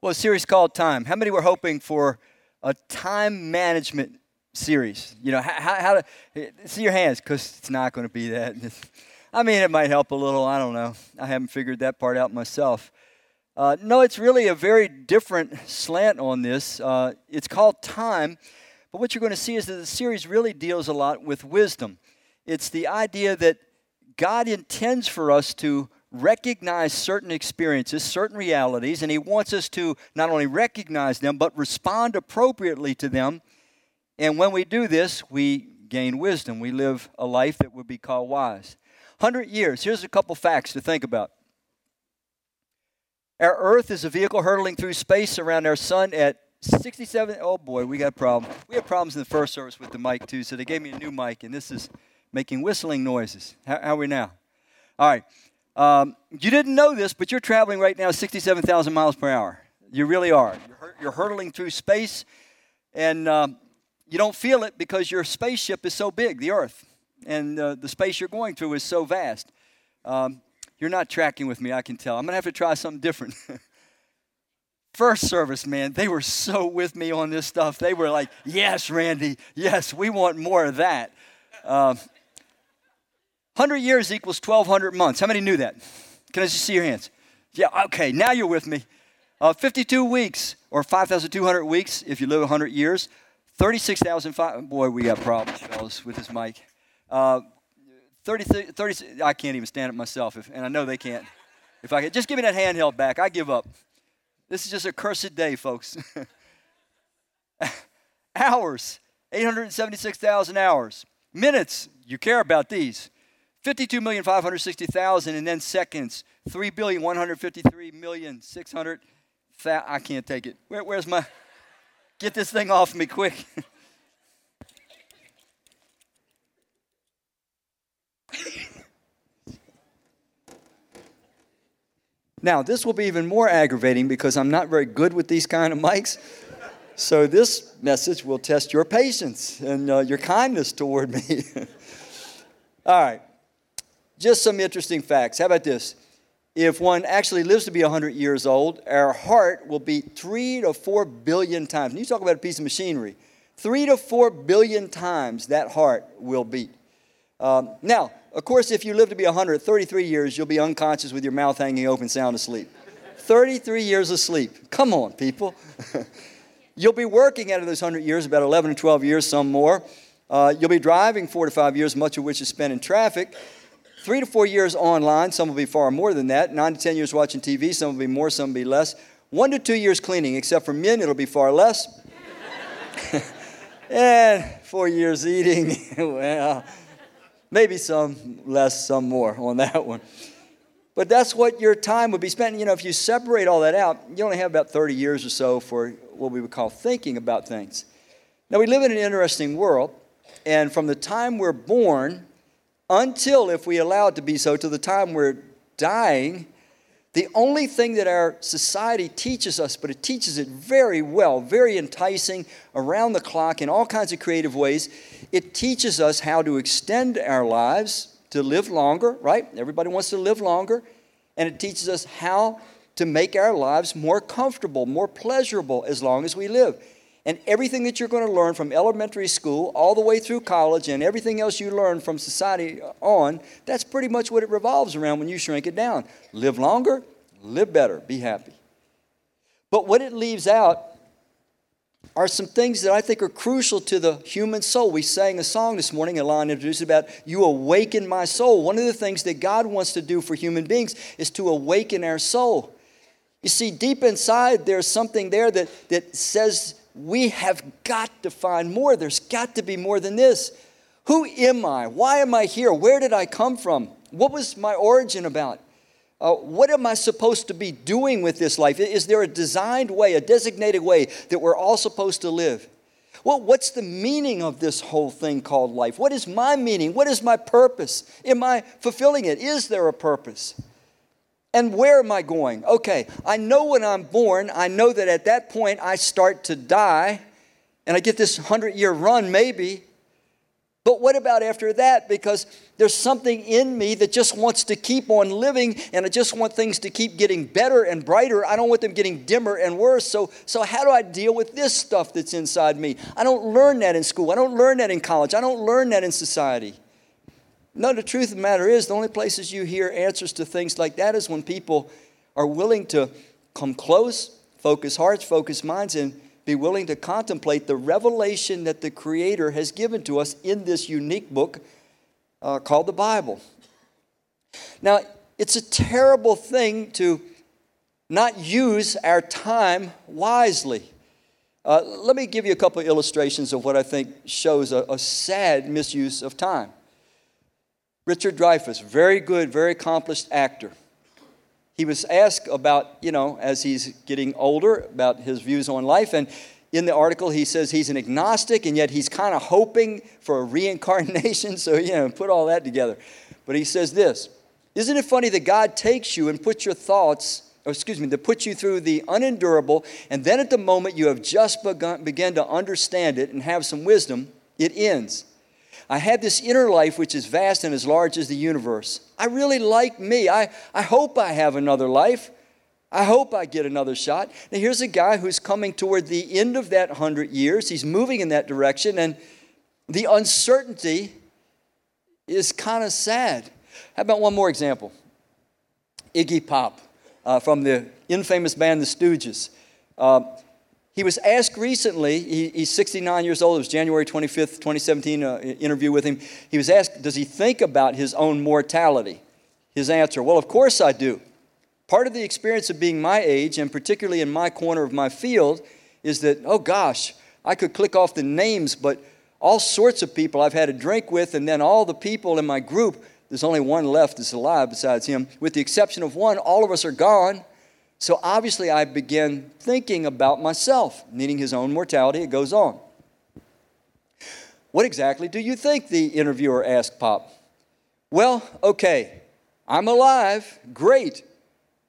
Well, a series called Time. How many were hoping for a time management series? You know, how, how to see your hands because it's not going to be that. I mean, it might help a little. I don't know. I haven't figured that part out myself. Uh, no, it's really a very different slant on this. Uh, it's called Time, but what you're going to see is that the series really deals a lot with wisdom. It's the idea that God intends for us to recognize certain experiences, certain realities, and He wants us to not only recognize them, but respond appropriately to them. And when we do this, we gain wisdom. We live a life that would be called wise. 100 years, here's a couple facts to think about. Our Earth is a vehicle hurtling through space around our sun at 67. Oh boy, we got problems. We had problems in the first service with the mic too, so they gave me a new mic, and this is making whistling noises. How, how are we now? All right. Um, you didn't know this, but you're traveling right now 67,000 miles per hour. You really are. You're, you're hurtling through space, and um, you don't feel it because your spaceship is so big, the Earth, and uh, the space you're going through is so vast. Um, you're not tracking with me, I can tell. I'm going to have to try something different. First service, man, they were so with me on this stuff. They were like, yes, Randy, yes, we want more of that. Um, 100 years equals 1,200 months. How many knew that? Can I just see your hands? Yeah, okay, now you're with me. Uh, 52 weeks, or 5,200 weeks if you live 100 years. 36,005. Boy, we got problems, fellas, with this mic. Uh, 30, 30, I can't even stand it myself, if, and I know they can't. If I could, just give me that handheld back. I give up. This is just a cursed day, folks. hours, 876,000 hours. Minutes, you care about these. 52,560,000 and then seconds, 3,153,600. I can't take it. Where, where's my, get this thing off me quick. now, this will be even more aggravating because I'm not very good with these kind of mics. So, this message will test your patience and uh, your kindness toward me. All right. Just some interesting facts. How about this? If one actually lives to be 100 years old, our heart will beat three to four billion times. And you talk about a piece of machinery. Three to four billion times that heart will beat. Um, now, of course, if you live to be 133 years, you'll be unconscious with your mouth hanging open, sound asleep. 33 years of sleep. Come on, people. you'll be working out of those 100 years, about 11 or 12 years, some more. Uh, you'll be driving four to five years, much of which is spent in traffic. Three to four years online, some will be far more than that. Nine to 10 years watching TV, some will be more, some will be less. One to two years cleaning, except for men, it'll be far less. and eh, four years eating, well, maybe some less, some more on that one. But that's what your time would be spent. You know, if you separate all that out, you only have about 30 years or so for what we would call thinking about things. Now, we live in an interesting world, and from the time we're born until, if we allow it to be so, to the time we're dying, the only thing that our society teaches us, but it teaches it very well, very enticing, around the clock, in all kinds of creative ways, it teaches us how to extend our lives, to live longer, right? Everybody wants to live longer. And it teaches us how to make our lives more comfortable, more pleasurable as long as we live. And everything that you're going to learn from elementary school all the way through college and everything else you learn from society on, that's pretty much what it revolves around when you shrink it down. Live longer, live better, be happy. But what it leaves out are some things that I think are crucial to the human soul. We sang a song this morning, Alon introduced about you awaken my soul. One of the things that God wants to do for human beings is to awaken our soul. You see, deep inside, there's something there that, that says we have got to find more. There's got to be more than this. Who am I? Why am I here? Where did I come from? What was my origin about? Uh, what am I supposed to be doing with this life? Is there a designed way, a designated way that we're all supposed to live? Well, what's the meaning of this whole thing called life? What is my meaning? What is my purpose? Am I fulfilling it? Is there a purpose? And where am I going? Okay, I know when I'm born, I know that at that point I start to die, and I get this 100 year run maybe. But what about after that? Because there's something in me that just wants to keep on living and I just want things to keep getting better and brighter. I don't want them getting dimmer and worse. So, so how do I deal with this stuff that's inside me? I don't learn that in school. I don't learn that in college. I don't learn that in society. No, the truth of the matter is, the only places you hear answers to things like that is when people are willing to come close, focus hearts, focus minds, and be willing to contemplate the revelation that the Creator has given to us in this unique book uh, called the Bible. Now, it's a terrible thing to not use our time wisely. Uh, let me give you a couple of illustrations of what I think shows a, a sad misuse of time. Richard Dreyfuss, very good, very accomplished actor. He was asked about, you know, as he's getting older, about his views on life. And in the article, he says he's an agnostic and yet he's kind of hoping for a reincarnation. So, you know, put all that together. But he says this Isn't it funny that God takes you and puts your thoughts, or excuse me, to put you through the unendurable, and then at the moment you have just begun, begun to understand it and have some wisdom, it ends? I have this inner life which is vast and as large as the universe. I really like me. I, I hope I have another life. I hope I get another shot. Now, here's a guy who's coming toward the end of that hundred years. He's moving in that direction, and the uncertainty is kind of sad. How about one more example? Iggy Pop uh, from the infamous band The Stooges. Uh, he was asked recently, he, he's 69 years old, it was January 25th, 2017, uh, interview with him. He was asked, Does he think about his own mortality? His answer, Well, of course I do. Part of the experience of being my age, and particularly in my corner of my field, is that, oh gosh, I could click off the names, but all sorts of people I've had a drink with, and then all the people in my group, there's only one left that's alive besides him. With the exception of one, all of us are gone. So obviously, I begin thinking about myself, needing his own mortality. It goes on. What exactly do you think? The interviewer asked Pop. Well, okay, I'm alive. Great.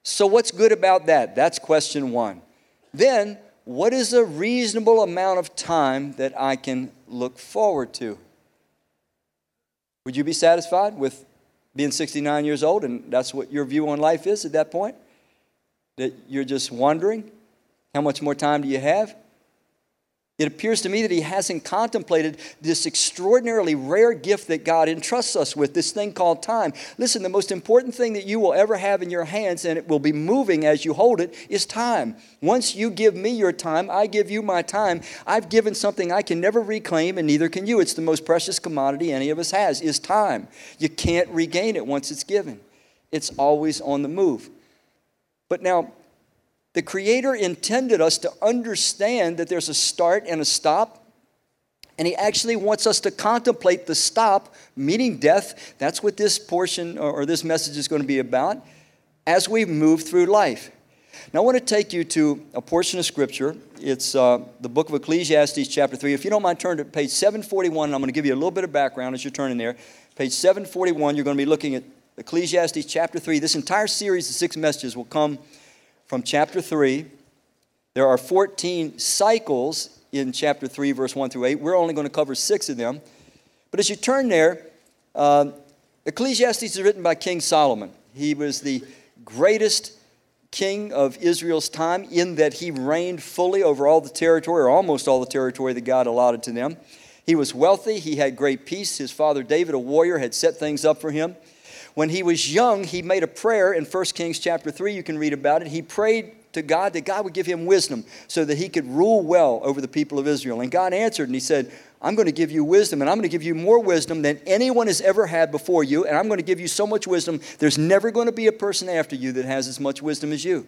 So, what's good about that? That's question one. Then, what is a reasonable amount of time that I can look forward to? Would you be satisfied with being 69 years old and that's what your view on life is at that point? That you're just wondering how much more time do you have? It appears to me that he hasn't contemplated this extraordinarily rare gift that God entrusts us with, this thing called time. Listen, the most important thing that you will ever have in your hands, and it will be moving as you hold it, is time. Once you give me your time, I give you my time. I've given something I can never reclaim, and neither can you. It's the most precious commodity any of us has, is time. You can't regain it once it's given. It's always on the move. But now, the Creator intended us to understand that there's a start and a stop. And He actually wants us to contemplate the stop, meaning death. That's what this portion or this message is going to be about as we move through life. Now, I want to take you to a portion of Scripture. It's uh, the book of Ecclesiastes, chapter 3. If you don't mind, turn to page 741, and I'm going to give you a little bit of background as you're turning there. Page 741, you're going to be looking at Ecclesiastes chapter 3. This entire series of six messages will come from chapter 3. There are 14 cycles in chapter 3, verse 1 through 8. We're only going to cover six of them. But as you turn there, uh, Ecclesiastes is written by King Solomon. He was the greatest king of Israel's time in that he reigned fully over all the territory, or almost all the territory that God allotted to them. He was wealthy, he had great peace. His father David, a warrior, had set things up for him. When he was young, he made a prayer in 1 Kings chapter 3. You can read about it. He prayed to God that God would give him wisdom so that he could rule well over the people of Israel. And God answered and he said, I'm going to give you wisdom, and I'm going to give you more wisdom than anyone has ever had before you, and I'm going to give you so much wisdom, there's never going to be a person after you that has as much wisdom as you.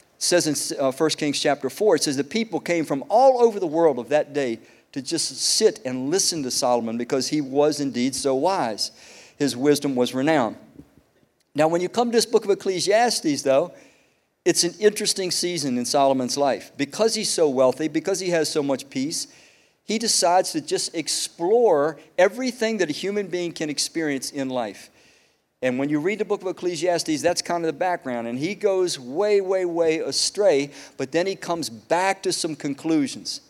It says in uh, 1 Kings chapter 4, it says the people came from all over the world of that day to just sit and listen to Solomon because he was indeed so wise his wisdom was renowned. Now, when you come to this book of Ecclesiastes, though, it's an interesting season in Solomon's life. Because he's so wealthy, because he has so much peace, he decides to just explore everything that a human being can experience in life. And when you read the book of Ecclesiastes, that's kind of the background. And he goes way, way, way astray, but then he comes back to some conclusions.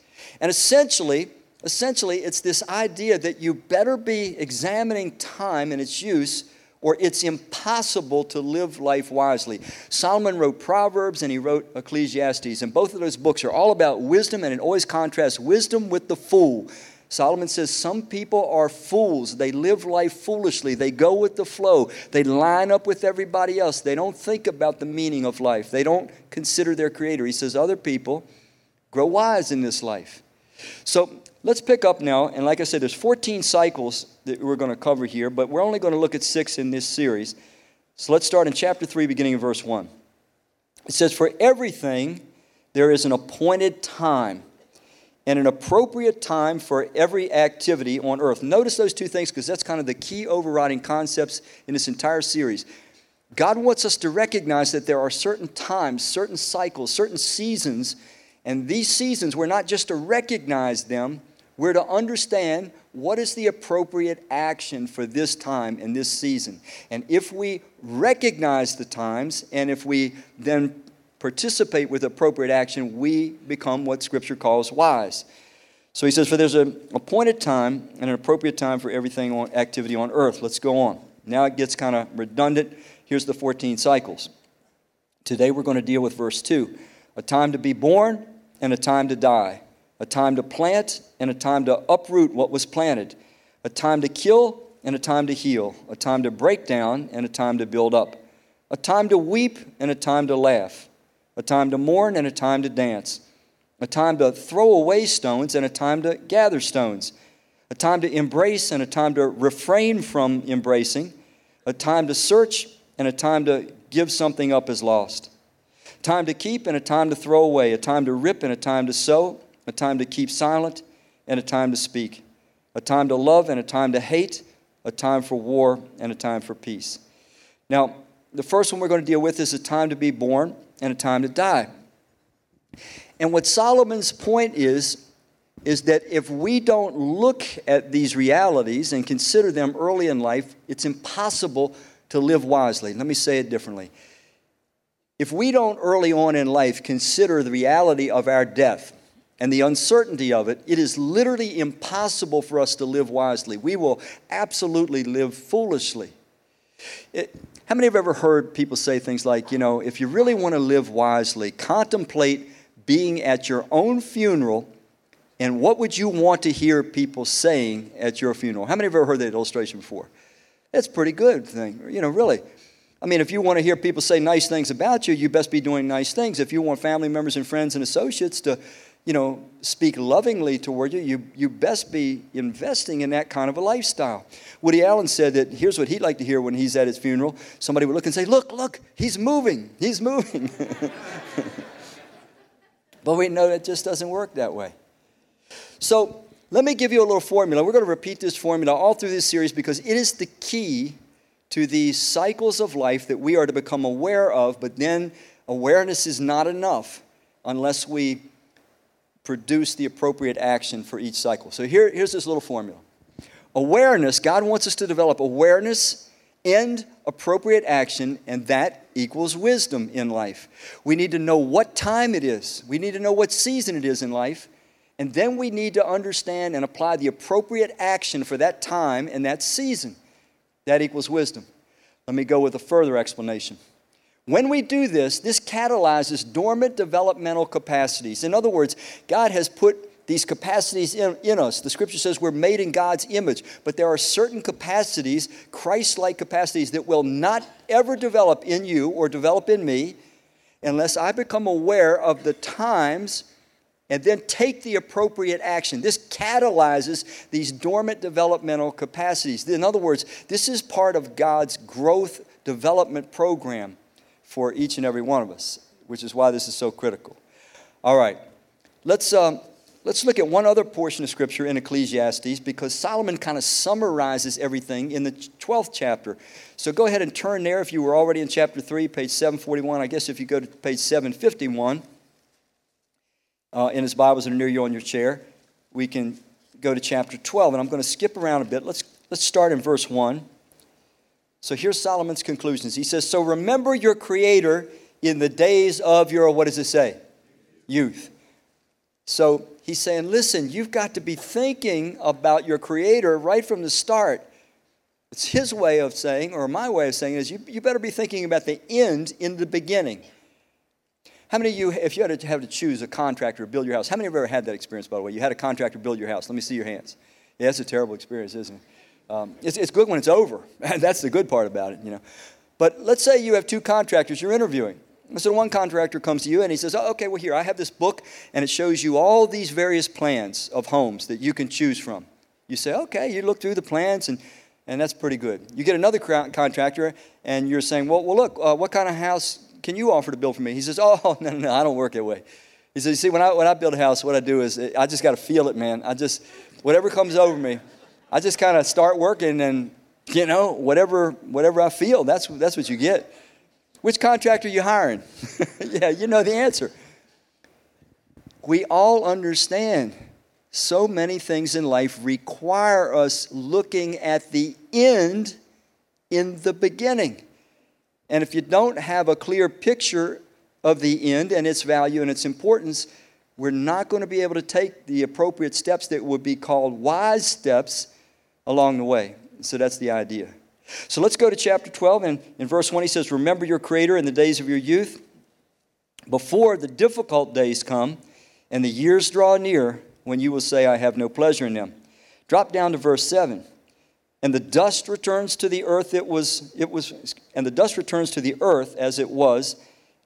And essentially, Essentially, it's this idea that you better be examining time and its use or it's impossible to live life wisely. Solomon wrote Proverbs and he wrote Ecclesiastes, and both of those books are all about wisdom, and it always contrasts wisdom with the fool. Solomon says some people are fools. They live life foolishly. They go with the flow. They line up with everybody else. They don't think about the meaning of life. They don't consider their creator. He says other people grow wise in this life. So let's pick up now. And like I said, there's 14 cycles that we're going to cover here, but we're only going to look at six in this series. So let's start in chapter 3, beginning in verse 1. It says, For everything there is an appointed time and an appropriate time for every activity on earth. Notice those two things because that's kind of the key overriding concepts in this entire series. God wants us to recognize that there are certain times, certain cycles, certain seasons, and these seasons, we're not just to recognize them, we're to understand what is the appropriate action for this time and this season. And if we recognize the times and if we then participate with appropriate action, we become what Scripture calls wise. So he says, For there's an appointed time and an appropriate time for everything on activity on earth. Let's go on. Now it gets kind of redundant. Here's the 14 cycles. Today we're going to deal with verse 2 a time to be born and a time to die, a time to plant and a time to uproot what was planted, a time to kill and a time to heal, a time to break down and a time to build up, a time to weep and a time to laugh a time to mourn and a time to dance, a time to throw away stones and a time to gather stones, a time to embrace and a time to refrain from embracing, a time to search and a time to give something up as lost, time to keep and a time to throw away, a time to rip and a time to sow, a time to keep silent and a time to speak, a time to love and a time to hate, a time for war and a time for peace. Now, the first one we're going to deal with is a time to be born and a time to die. And what Solomon's point is, is that if we don't look at these realities and consider them early in life, it's impossible to live wisely. Let me say it differently. If we don't early on in life consider the reality of our death and the uncertainty of it, it is literally impossible for us to live wisely. We will absolutely live foolishly. It, how many have ever heard people say things like, you know, if you really want to live wisely, contemplate being at your own funeral and what would you want to hear people saying at your funeral? How many have ever heard that illustration before? That's a pretty good thing, you know, really. I mean, if you want to hear people say nice things about you, you best be doing nice things. If you want family members and friends and associates to you know, speak lovingly toward you, you, you best be investing in that kind of a lifestyle. Woody Allen said that here's what he'd like to hear when he's at his funeral. Somebody would look and say, Look, look, he's moving, he's moving. but we know that just doesn't work that way. So let me give you a little formula. We're going to repeat this formula all through this series because it is the key to these cycles of life that we are to become aware of, but then awareness is not enough unless we produce the appropriate action for each cycle. So here, here's this little formula awareness, God wants us to develop awareness and appropriate action, and that equals wisdom in life. We need to know what time it is, we need to know what season it is in life, and then we need to understand and apply the appropriate action for that time and that season. That equals wisdom. Let me go with a further explanation. When we do this, this catalyzes dormant developmental capacities. In other words, God has put these capacities in, in, us. The scripture says we're made in God's image, but there are certain capacities, Christ like capacities, that will not ever develop in you or develop in me unless I become aware of the times and then take the appropriate action. This catalyzes these dormant developmental capacities. In other words, this is part of God's growth development program for each and every one of us, which is why this is so critical. All right, let's, um, let's look at one other portion of Scripture in Ecclesiastes because Solomon kind of summarizes everything in the 12th chapter. So go ahead and turn there if you were already in chapter 3, page 741. I guess if you go to page 751 uh, in his Bibles that are near you on your chair, we can go to chapter 12. And I'm going to skip around a bit. Let's, let's start in verse 1. So here's Solomon's conclusions. He says, So remember your Creator in the days of your, what does it say? Youth. So he's saying, listen, you've got to be thinking about your Creator right from the start. It's his way of saying, or my way of saying, is you, you better be thinking about the end in the beginning. How many of you, if you had to have to choose a contractor to build your house, how many have ever had that experience, by the way? You had a contractor build your house. Let me see your hands. Yeah, it's a terrible experience, isn't it? Um, it's, it's good when it's over. That's the good part about it, you know. But let's say you have two contractors you're interviewing. So one contractor comes to you and he says, oh, okay, well, here, I have this book and it shows you all these various plans of homes that you can choose from. You say, okay, you look through the plans and, and that's pretty good. You get another contractor and you're saying, well, well look, uh, what kind of house can you offer to build for me? He says, oh, no, no, no, I don't work that way. He says, you see, when I, when I build a house, what I do is I just got to feel it, man. I just, whatever comes over me, I just kind of start working and, you know, whatever, whatever I feel, that's, that's what you get. Which contractor are you hiring? yeah, you know the answer. We all understand so many things in life require us looking at the end in the beginning. And if you don't have a clear picture of the end and its value and its importance, we're not going to be able to take the appropriate steps that would be called wise steps along the way. So that's the idea. So let's go to chapter 12. And in verse 1, he says, Remember your Creator in the days of your youth, before the difficult days come and the years draw near when you will say, I have no pleasure in them. Drop down to verse 7. And the dust returns to the earth it was, it was, and the dust returns to the earth as it was,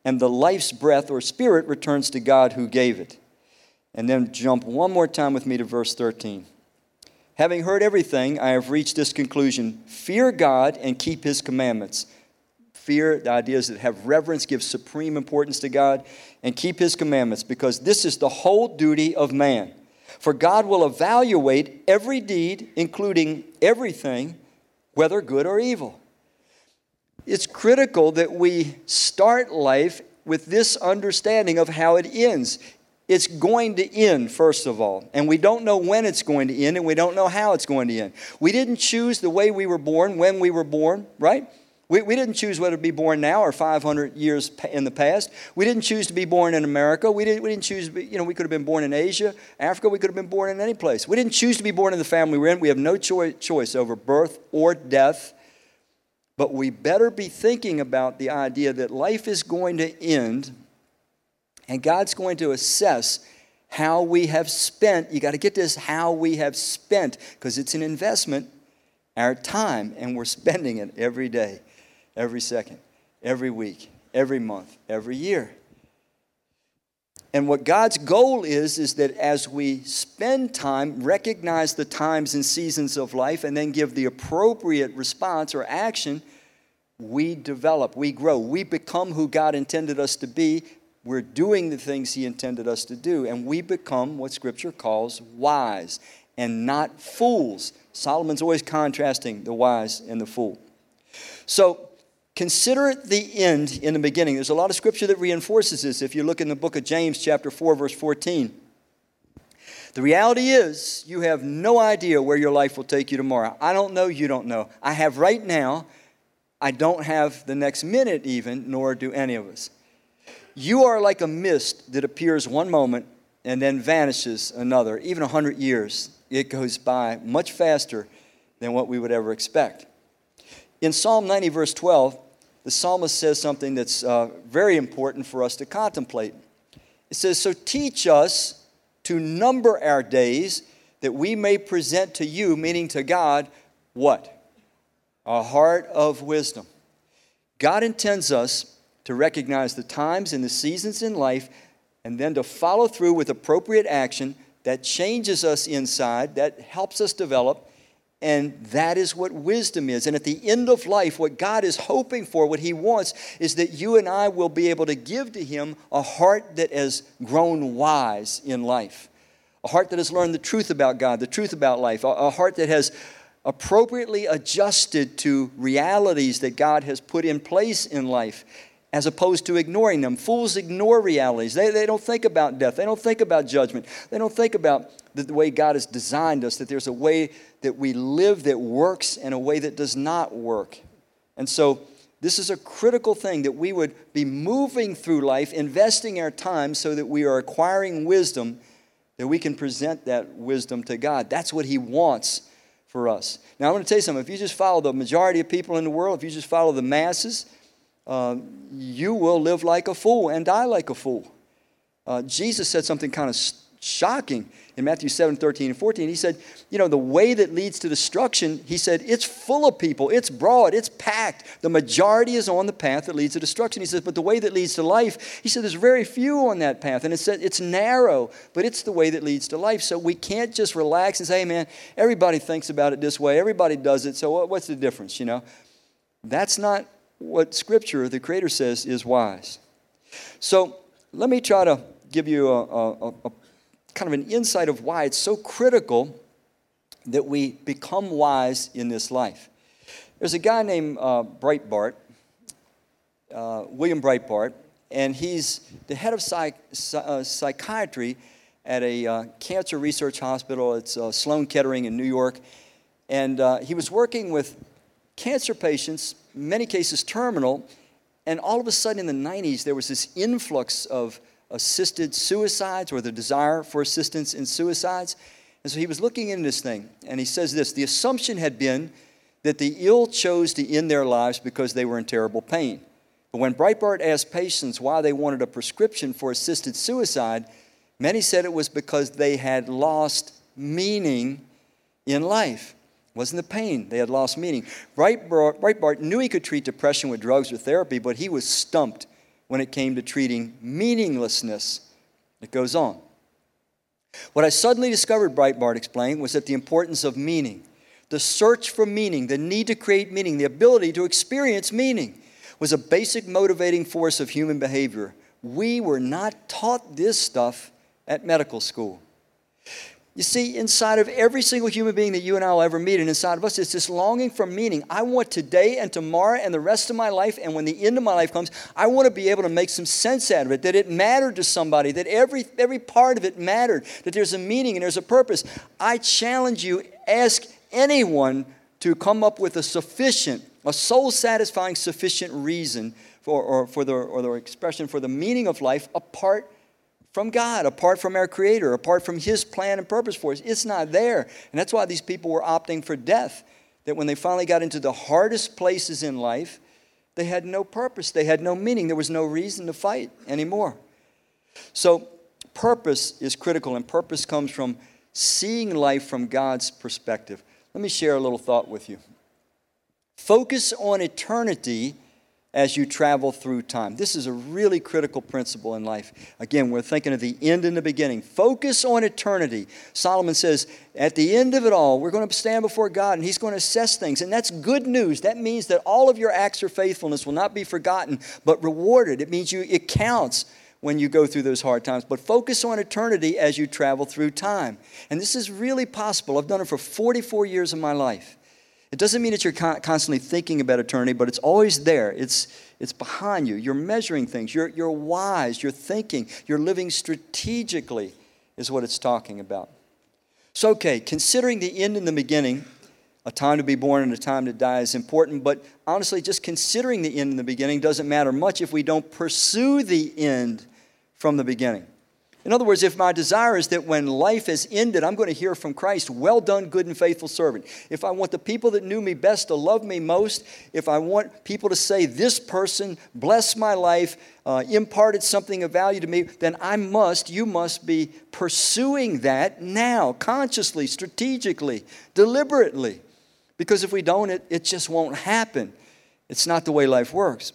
and the life's breath or spirit returns to God who gave it. And then jump one more time with me to verse 13. Having heard everything, I have reached this conclusion fear God and keep his commandments. Fear, the idea is that have reverence, give supreme importance to God, and keep his commandments, because this is the whole duty of man. For God will evaluate every deed, including everything, whether good or evil. It's critical that we start life with this understanding of how it ends. It's going to end, first of all. And we don't know when it's going to end, and we don't know how it's going to end. We didn't choose the way we were born when we were born, right? We, we didn't choose whether to be born now or 500 years in the past. We didn't choose to be born in America. We didn't, we didn't choose to be, you know, we could have been born in Asia, Africa. We could have been born in any place. We didn't choose to be born in the family we're in. We have no choi- choice over birth or death. But we better be thinking about the idea that life is going to end and God's going to assess how we have spent. You got to get this how we have spent because it's an investment, our time, and we're spending it every day, every second, every week, every month, every year. And what God's goal is, is that as we spend time, recognize the times and seasons of life, and then give the appropriate response or action, we develop, we grow, we become who God intended us to be, we're doing the things He intended us to do, and we become what Scripture calls wise and not fools. Solomon's always contrasting the wise and the fool. So, consider it the end in the beginning. There's a lot of Scripture that reinforces this. If you look in the book of James, chapter 4, verse 14. The reality is, you have no idea where your life will take you tomorrow. I don't know, you don't know. I have right now, I don't have the next minute even, nor do any of us. You are like a mist that appears one moment and then vanishes another. Even a hundred years, it goes by much faster than what we would ever expect. In Psalm 90, verse 12, the psalmist says something that's uh, very important for us to contemplate. It says, So teach us to number our days that we may present to you, meaning to God, what? A heart of wisdom. God intends us to recognize the times and the seasons in life, and then to follow through with appropriate action that changes us inside, that helps us develop. And that is what wisdom is. And at the end of life, what God is hoping for, what He wants, is that you and I will be able to give to Him a heart that has grown wise in life, a heart that has learned the truth about God, the truth about life, a, heart that has appropriately adjusted to realities that God has put in place in life as opposed to ignoring them. Fools ignore realities. They, they don't think about death. They don't think about judgment. They don't think about the, the way God has designed us, that there's a way that we live that works and a way that does not work. And so, this is a critical thing that we would be moving through life, investing our time so that we are acquiring wisdom that we can present that wisdom to God. That's what He wants for us. Now, I want to tell you something. If you just follow the majority of people in the world, if you just follow the masses, uh, you will live like a fool and die like a fool. Uh, Jesus said something kind of shocking in Matthew 7 13 and 14. He said, You know, the way that leads to destruction, he said, it's full of people, it's broad, it's packed. The majority is on the path that leads to destruction. He says, But the way that leads to life, he said, there's very few on that path. And it said, it's narrow, but it's the way that leads to life. So we can't just relax and say, Hey, man, everybody thinks about it this way, everybody does it, so what's the difference, you know? That's not what Scripture, the Creator says, is wise. So let me try to give you a, a, a kind of an insight of why it's so critical that we become wise in this life. There's a guy named uh, Breitbart, uh, William Breitbart, and he's the head of psych, uh, psychiatry at a uh, cancer research hospital. It's uh, Sloan Kettering in New York. And uh, he was working with cancer patients, many cases terminal, and all of a sudden in the 90s, there was this influx of assisted suicides or the desire for assistance in suicides. And so he was looking into this thing, and he says this the assumption had been that the ill chose to end their lives because they were in terrible pain. But when Breitbart asked patients why they wanted a prescription for assisted suicide, many said it was because they had lost meaning in life. Wasn't the pain, they had lost meaning. Breitbart, Breitbart knew he could treat depression with drugs or therapy, but he was stumped when it came to treating meaninglessness. It goes on. What I suddenly discovered, Breitbart explained, was that the importance of meaning, the search for meaning, the need to create meaning, the ability to experience meaning, was a basic motivating force of human behavior. We were not taught this stuff at medical school. You see, inside of every single human being that you and I will ever meet, and inside of us, is this longing for meaning. I want today and tomorrow and the rest of my life, and when the end of my life comes, I want to be able to make some sense out of it, that it mattered to somebody, that every, every part of it mattered, that there's a meaning and there's a purpose. I challenge you, ask anyone to come up with a sufficient, a soul satisfying, sufficient reason for, or, for the, or the expression for the meaning of life apart from God, apart from our Creator, apart from His plan and purpose for us. It's not there. And that's why these people were opting for death. That when they finally got into the hardest places in life, they had no purpose, they had no meaning, there was no reason to fight anymore. So, purpose is critical, and purpose comes from seeing life from God's perspective. Let me share a little thought with you. Focus on eternity as you travel through time. This is a really critical principle in life. Again, we're thinking of the end and the beginning. Focus on eternity. Solomon says, at the end of it all, we're going to stand before God and He's going to assess things. And that's good news. That means that all of your acts of faithfulness will not be forgotten, but rewarded. It means you, it counts when you go through those hard times. But focus on eternity as you travel through time. And this is really possible. I've done it for 44 years of my life. It doesn't mean that you're constantly thinking about eternity, but it's always there. It's, it's behind you. You're measuring things. You're, you're wise. You're thinking. You're living strategically, is what it's talking about. So, okay, considering the end and the beginning, a time to be born and a time to die is important, but honestly, just considering the end and the beginning doesn't matter much if we don't pursue the end from the beginning. In other words, if my desire is that when life has ended, I'm going to hear from Christ, well done, good and faithful servant. If I want the people that knew me best to love me most, if I want people to say, this person blessed my life, uh, imparted something of value to me, then I must, you must be pursuing that now, consciously, strategically, deliberately. Because if we don't, it, it just won't happen. It's not the way life works.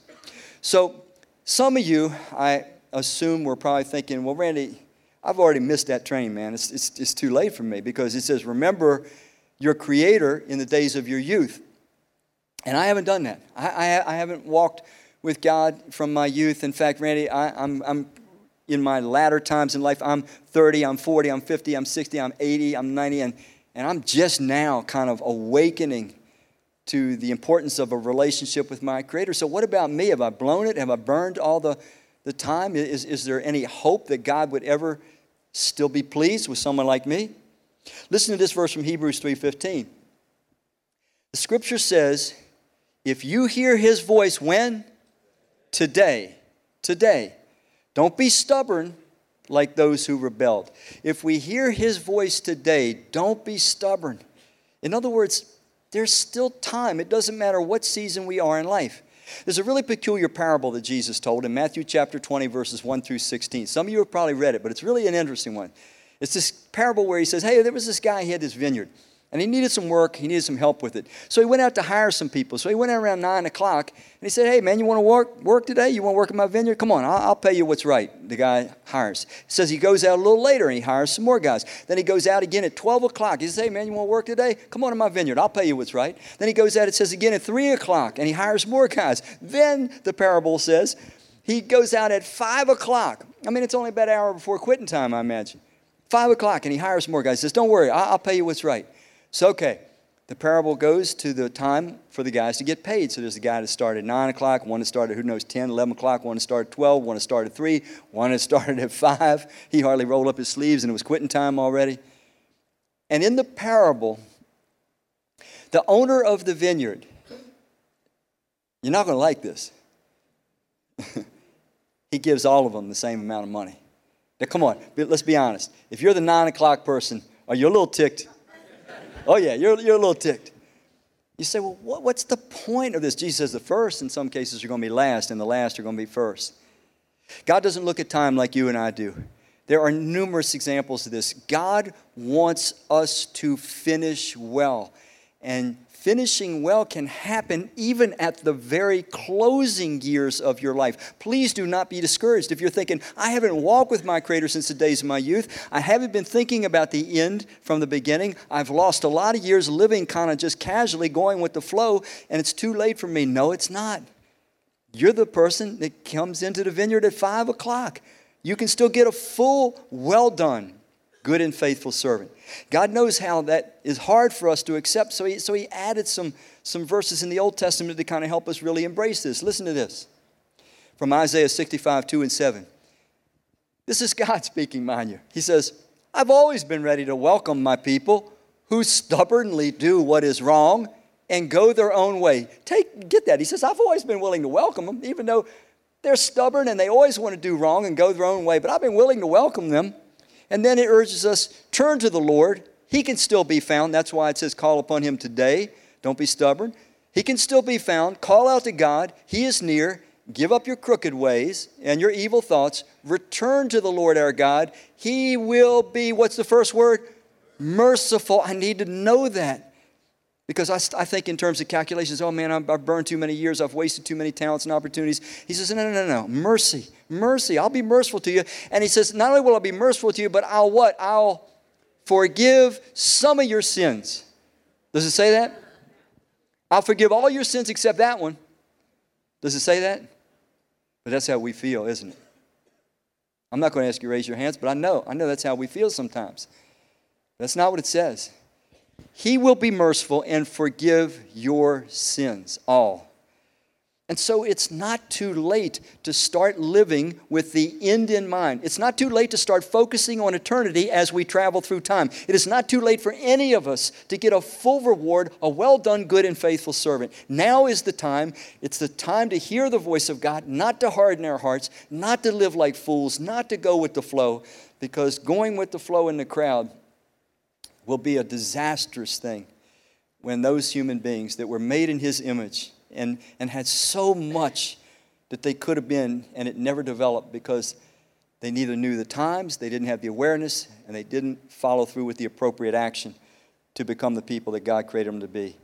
So, some of you, I assume, were probably thinking, well, Randy, I've already missed that train, man. It's, it's, it's too late for me because it says, remember your creator in the days of your youth. And I haven't done that. I, I, I haven't walked with God from my youth. In fact, Randy, I, I'm, I'm in my latter times in life. I'm 30, I'm 40, I'm 50, I'm 60, I'm 80, I'm 90, and, and I'm just now kind of awakening to the importance of a relationship with my Creator. So, what about me? Have I blown it? Have I burned all the, the time? Is, is there any hope that God would ever still be pleased with someone like me? Listen to this verse from Hebrews 3:15. The scripture says, if you hear his voice when? Today. Today. Don't be stubborn like those who rebelled. If we hear his voice today, don't be stubborn. In other words, there's still time. It doesn't matter what season we are in life. There's a really peculiar parable that Jesus told in Matthew chapter 20, verses 1 through 16. Some of you have probably read it, but it's really an interesting one. It's this parable where he says, Hey, there was this guy, he had this vineyard and he needed some work. He needed some help with it. So he went out to hire some people. So he went out around 9 o'clock and he said, Hey, man, you want to work, work today? You want to work in my vineyard? Come on, I'll, I'll pay you what's right. The guy hires. He says he goes out a little later and he hires some more guys. Then he goes out again at 12 o'clock. He says, Hey, man, you want to work today? Come on to my vineyard. I'll pay you what's right. Then he goes out, it says again at 3 o'clock and he hires more guys. Then the parable says, he goes out at 5 o'clock. I mean, it's only about an hour before quitting time, I imagine. 5 o'clock and he hires more guys. He says, Don't worry, I'll, I'll pay you what's right. So, okay the parable goes to the time for the guys to get paid. So there's a guy that started at 9 o'clock, one that started, who knows, 10, 11 o'clock, one that started at 12, one that started at 3, one that started at 5. He hardly rolled up his sleeves and it was quitting time already. And in the parable, the owner of the vineyard, you're not going to like this. he gives all of them the same amount of money. Now, come on, let's be honest. If you're the 9 o'clock person, are you a little ticked? Oh, yeah, you're, you're a little ticked. You say, well, what, what's the point of this? Jesus says the first, in some cases, are going to be last, and the last are going to be first. God doesn't look at time like you and I do. There are numerous examples of this. God wants us to finish well. And finishing well can happen even at the very closing years of your life. Please do not be discouraged if you're thinking, I haven't walked with my Creator since the days of my youth. I haven't been thinking about the end from the beginning. I've lost a lot of years living kind of just casually going with the flow, and it's too late for me. No, it's not. You're the person that comes into the vineyard at 5 o'clock. You can still get a full, well done, good and faithful servant. God knows how that is hard for us to accept, so He, so he added some, some verses in the Old Testament to kind of help us really embrace this. Listen to this from Isaiah 65, 2 and 7. This is God speaking, mind you. He says, I've always been ready to welcome my people who stubbornly do what is wrong and go their own way. Take, get that. He says, I've always been willing to welcome them, even though they're stubborn and they always want to do wrong and go their own way, but I've been willing to welcome them. And then it urges us turn to the Lord. He can still be found. That's why it says, call upon him today. Don't be stubborn. He can still be found. Call out to God. He is near. Give up your crooked ways and your evil thoughts. Return to the Lord our God. He will be, what's the first word? Merciful. I need to know that. Because I, I think in terms of calculations, oh man, I've, burned too many years, I've wasted too many talents and opportunities. He says, no, no, no, no, mercy, mercy. I'll be merciful to you. And he says, not only will I be merciful to you, but I'll what? I'll forgive some of your sins. Does it say that? I'll forgive all your sins except that one. Does it say that? But that's how we feel, isn't it? I'm not going to ask you to raise your hands, but I know. I know that's how we feel sometimes. That's not what it says. He will be merciful and forgive your sins, all. And so it's not too late to start living with the end in mind. It's not too late to start focusing on eternity as we travel through time. It is not too late for any of us to get a full reward, a well done, good, and faithful servant. Now is the time. It's the time to hear the voice of God, not to harden our hearts, not to live like fools, not to go with the flow, because going with the flow in the crowd will be a disastrous thing when those human beings that were made in his image and, and had so much that they could have been and it never developed because they neither knew the times, they didn't have the awareness, and they didn't follow through with the appropriate action to become the people that God created them to be.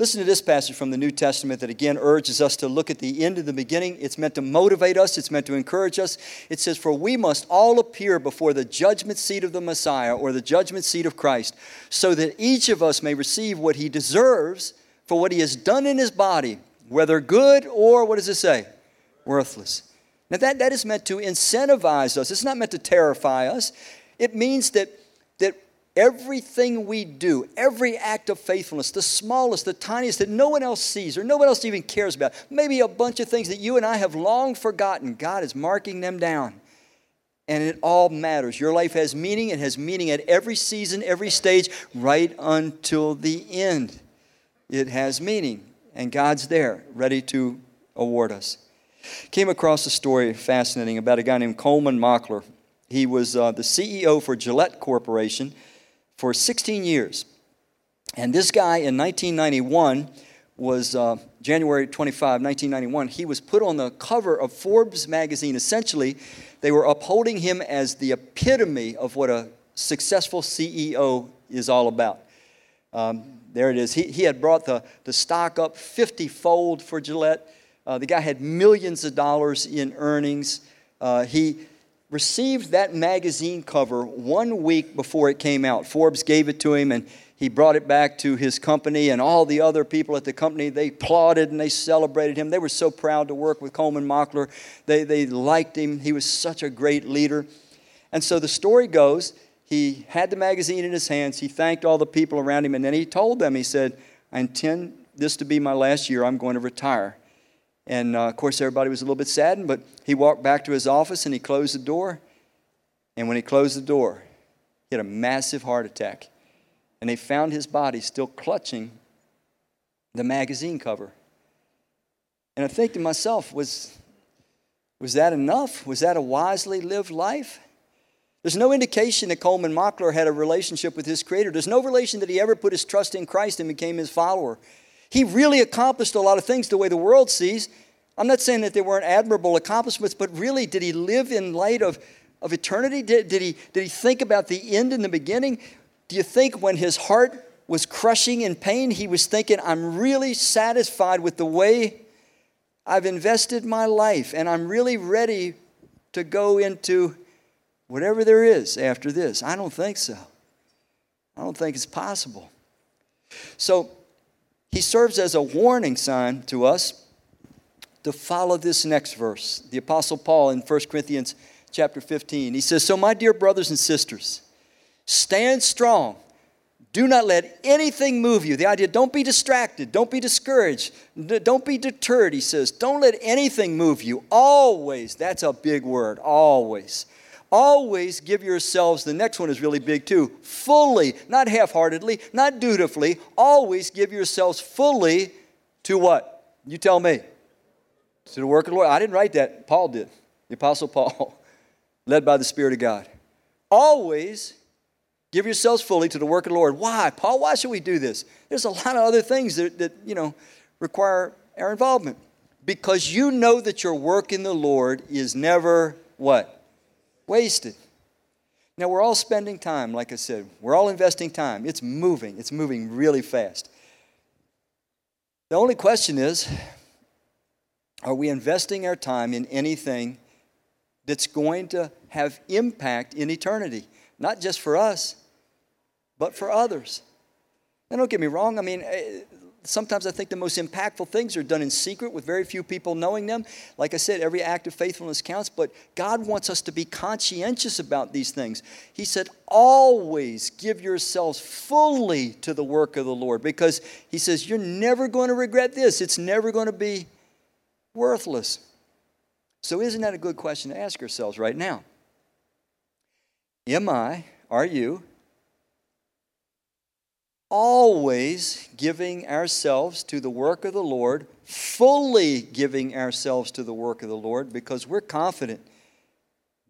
Listen to this passage from the New Testament that again urges us to look at the end of the beginning. It's meant to motivate us, it's meant to encourage us. It says, For we must all appear before the judgment seat of the Messiah or the judgment seat of Christ, so that each of us may receive what he deserves for what he has done in his body, whether good or, what does it say? Worthless. Now, that, that is meant to incentivize us. It's not meant to terrify us. It means that, that everything we do, every act of faithfulness, the smallest, the tiniest that no one else sees or no one else even cares about, maybe a bunch of things that you and I have long forgotten, God is marking them down. And it all matters. Your life has meaning. It has meaning at every season, every stage, right until the end. It has meaning. And God's there, ready to award us. Came across a story fascinating about a guy named Colman Mockler He was uh, the CEO for Gillette Corporation for 16 years. And this guy in 1991 was uh, January 25, 1991. He was put on the cover of Forbes magazine. Essentially, they were upholding him as the epitome of what a successful CEO is all about. Um, there it is. He, he had brought the, the stock up 50 fold for Gillette. Uh, the guy had millions of dollars in earnings. Uh, he received that magazine cover one week before it came out. Forbes gave it to him and he brought it back to his company and all the other people at the company they applauded and they celebrated him. They were so proud to work with Colman Mockler. They, they liked him. He was such a great leader. And so the story goes he had the magazine in his hands he thanked all the people around him and then he told them he said i intend this to be my last year. I'm going to retire and uh, of course everybody was a little bit saddened but he walked back to his office and he closed the door and when he closed the door he had a massive heart attack and they found his body still clutching the magazine cover. And I think to myself, was, was that enough? Was that a wisely lived life? There's no indication that Colman Mockler had a relationship with his Creator. There's no relation that he ever put his trust in Christ and became his follower. He really accomplished a lot of things the way the world sees. I'm not saying that they weren't admirable accomplishments, but really, did he live in light of, of eternity? Did, did, he, did he think about the end and the beginning? Do you think when his heart was crushing in pain, he was thinking, I'm really satisfied with the way I've invested my life and I'm really ready to go into whatever there is after this? I don't think so. I don't think it's possible. So he serves as a warning sign to us to follow this next verse. The apostle Paul in 1 Corinthians chapter 15. He says, "So my dear brothers and sisters, Stand strong. Do not let anything move you. The idea, don't be distracted. Don't be discouraged. Don't be deterred, he says. Don't let anything move you. Always, that's a big word, always. Always give yourselves, the next one is really big too, fully, not half heartedly, not dutifully. Always give yourselves fully to what? You tell me. To the work of the Lord. I didn't write that, Paul did, the Apostle Paul, led by the Spirit of God. Always Give yourselves fully to the work of the Lord. Why? Paul, why should we do this? There's a lot of other things that, that you know, require our involvement. Because you know that your work in the Lord is never what? Wasted. Now, we're all spending time, like I said. We're all investing time. It's moving, it's moving really fast. The only question is are we investing our time in anything that's going to have impact in eternity? Not just for us, but for others. Now, don't get me wrong. I mean, eh, sometimes I think the most impactful things are done in secret with very few people knowing them. Like I said, every act of faithfulness counts, but God wants us to be conscientious about these things. He said, always give yourselves fully to the work of the Lord because He says, you're never going to regret this. It's never going to be worthless. So, isn't that a good question to ask ourselves right now? Am I, are you, always giving ourselves to the work of the Lord, fully giving ourselves to the work of the Lord, because we're confident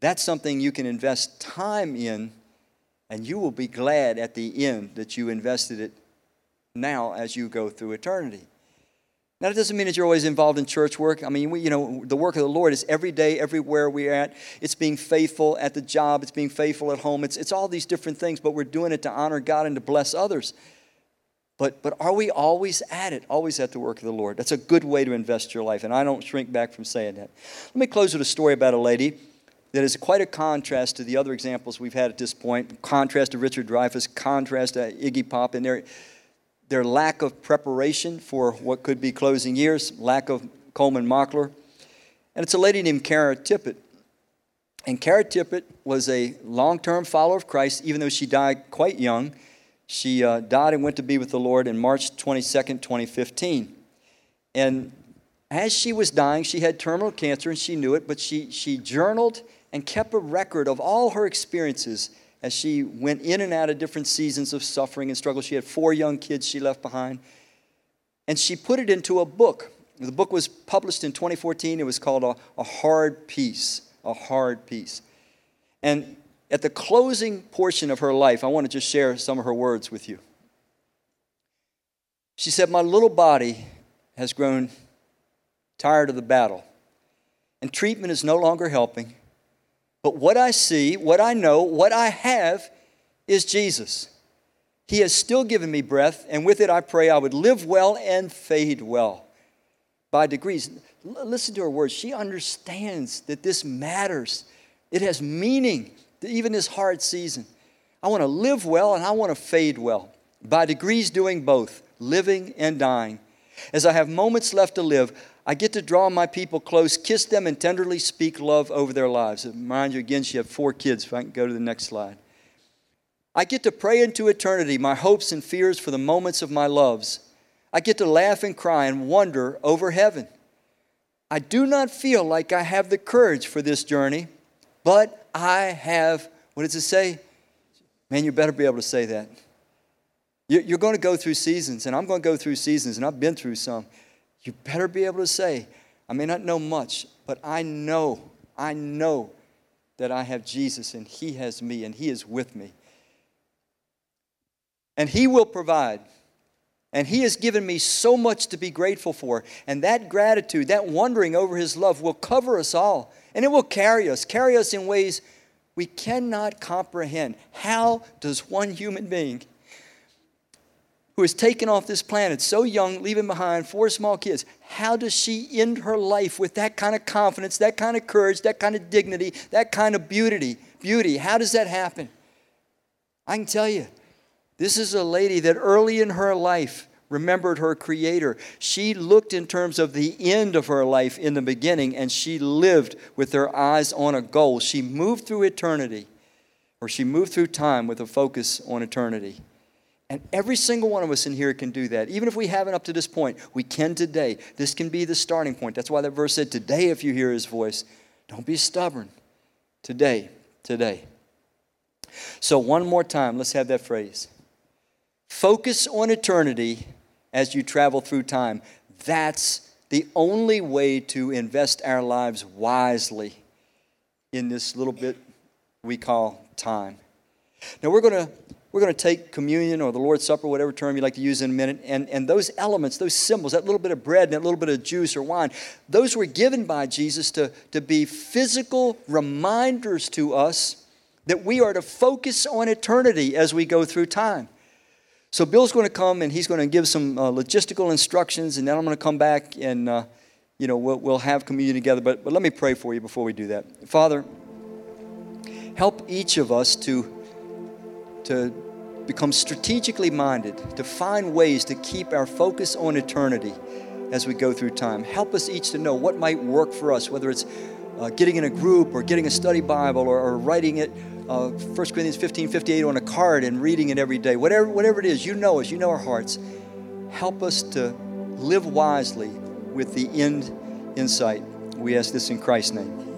that's something you can invest time in, and you will be glad at the end that you invested it now as you go through eternity. Now, that doesn't mean that you're always involved in church work. I mean, we, you know, the work of the Lord is every day, everywhere we're at. It's being faithful at the job, it's being faithful at home. It's, it's all these different things, but we're doing it to honor God and to bless others. But, but are we always at it, always at the work of the Lord? That's a good way to invest your life, and I don't shrink back from saying that. Let me close with a story about a lady that is quite a contrast to the other examples we've had at this point contrast to Richard Dreyfuss, contrast to Iggy Pop, and their, their lack of preparation for what could be closing years, lack of Colman Mockler. And it's a lady named Kara Tippett. And Kara Tippett was a long term follower of Christ, even though she died quite young. She uh, died and went to be with the Lord in March 22nd, 2015. And as she was dying, she had terminal cancer and she knew it, but she, she journaled and kept a record of all her experiences as she went in and out of different seasons of suffering and struggle. She had four young kids she left behind. And she put it into a book. The book was published in 2014. It was called A, a Hard Peace. A Hard Peace. And at the closing portion of her life, I want to just share some of her words with you. She said, My little body has grown tired of the battle, and treatment is no longer helping. But what I see, what I know, what I have is Jesus. He has still given me breath, and with it I pray I would live well and fade well by degrees. L- listen to her words. She understands that this matters, it has meaning, even this hard season. I want to live well and I want to fade well. By degrees, doing both, living and dying. As I have moments left to live, I get to draw my people close, kiss them, and tenderly speak love over their lives. Mind you, again, she had four kids. If I can go to the next slide. I get to pray into eternity my hopes and fears for the moments of my loves. I get to laugh and cry and wonder over heaven. I do not feel like I have the courage for this journey, but I have, what does it say? Man, you better be able to say that. You're going to go through seasons, and I'm going to go through seasons, and I've been through some. You better be able to say, I may not know much, but I know, I know that I have Jesus, and He has me, and He is with me. And He will provide. And He has given me so much to be grateful for. And that gratitude, that wondering over His love, will cover us all. And it will carry us, carry us in ways we cannot comprehend. How does one human being who is taken off this planet so young, leaving behind four small kids, how does she end her life with that kind of confidence, that kind of courage, that kind of dignity, that kind of beauty? Beauty. How does that happen? I can tell you, this is a lady that early in her life remembered her creator. She looked in terms of the end of her life in the beginning, and she lived with her eyes on a goal. She moved through eternity, or she moved through time with a focus on eternity. And every single one of us in here can do that. Even if we haven't up to this point, we can today. This can be the starting point. That's why that verse said, Today, if you hear his voice, don't be stubborn. Today, today. So, one more time, let's have that phrase. Focus on eternity as you travel through time. That's the only way to invest our lives wisely in this little bit we call time. Now, we're going to we're going to take communion or the Lord's Supper, whatever term you like to use in a minute, and, and those elements, those symbols, that little bit of bread and that little bit of juice or wine, those were given by Jesus to, to be physical reminders to us that we are to focus on eternity as we go through time. So Bill's going to come and he's going to give some uh, logistical instructions, and then I'm going to come back and uh, you know we'll, we'll have communion together. But, but let me pray for you before we do that. Father, help each of us to to become strategically minded, to find ways to keep our focus on eternity as we go through time. Help us each to know what might work for us, whether it's uh, getting in a group or getting a study Bible or, or writing it, uh, 1 Corinthians 15 58 on a card and reading it every day. Whatever, whatever it is, you know us, you know our hearts. Help us to live wisely with the end in sight. We ask this in Christ's name.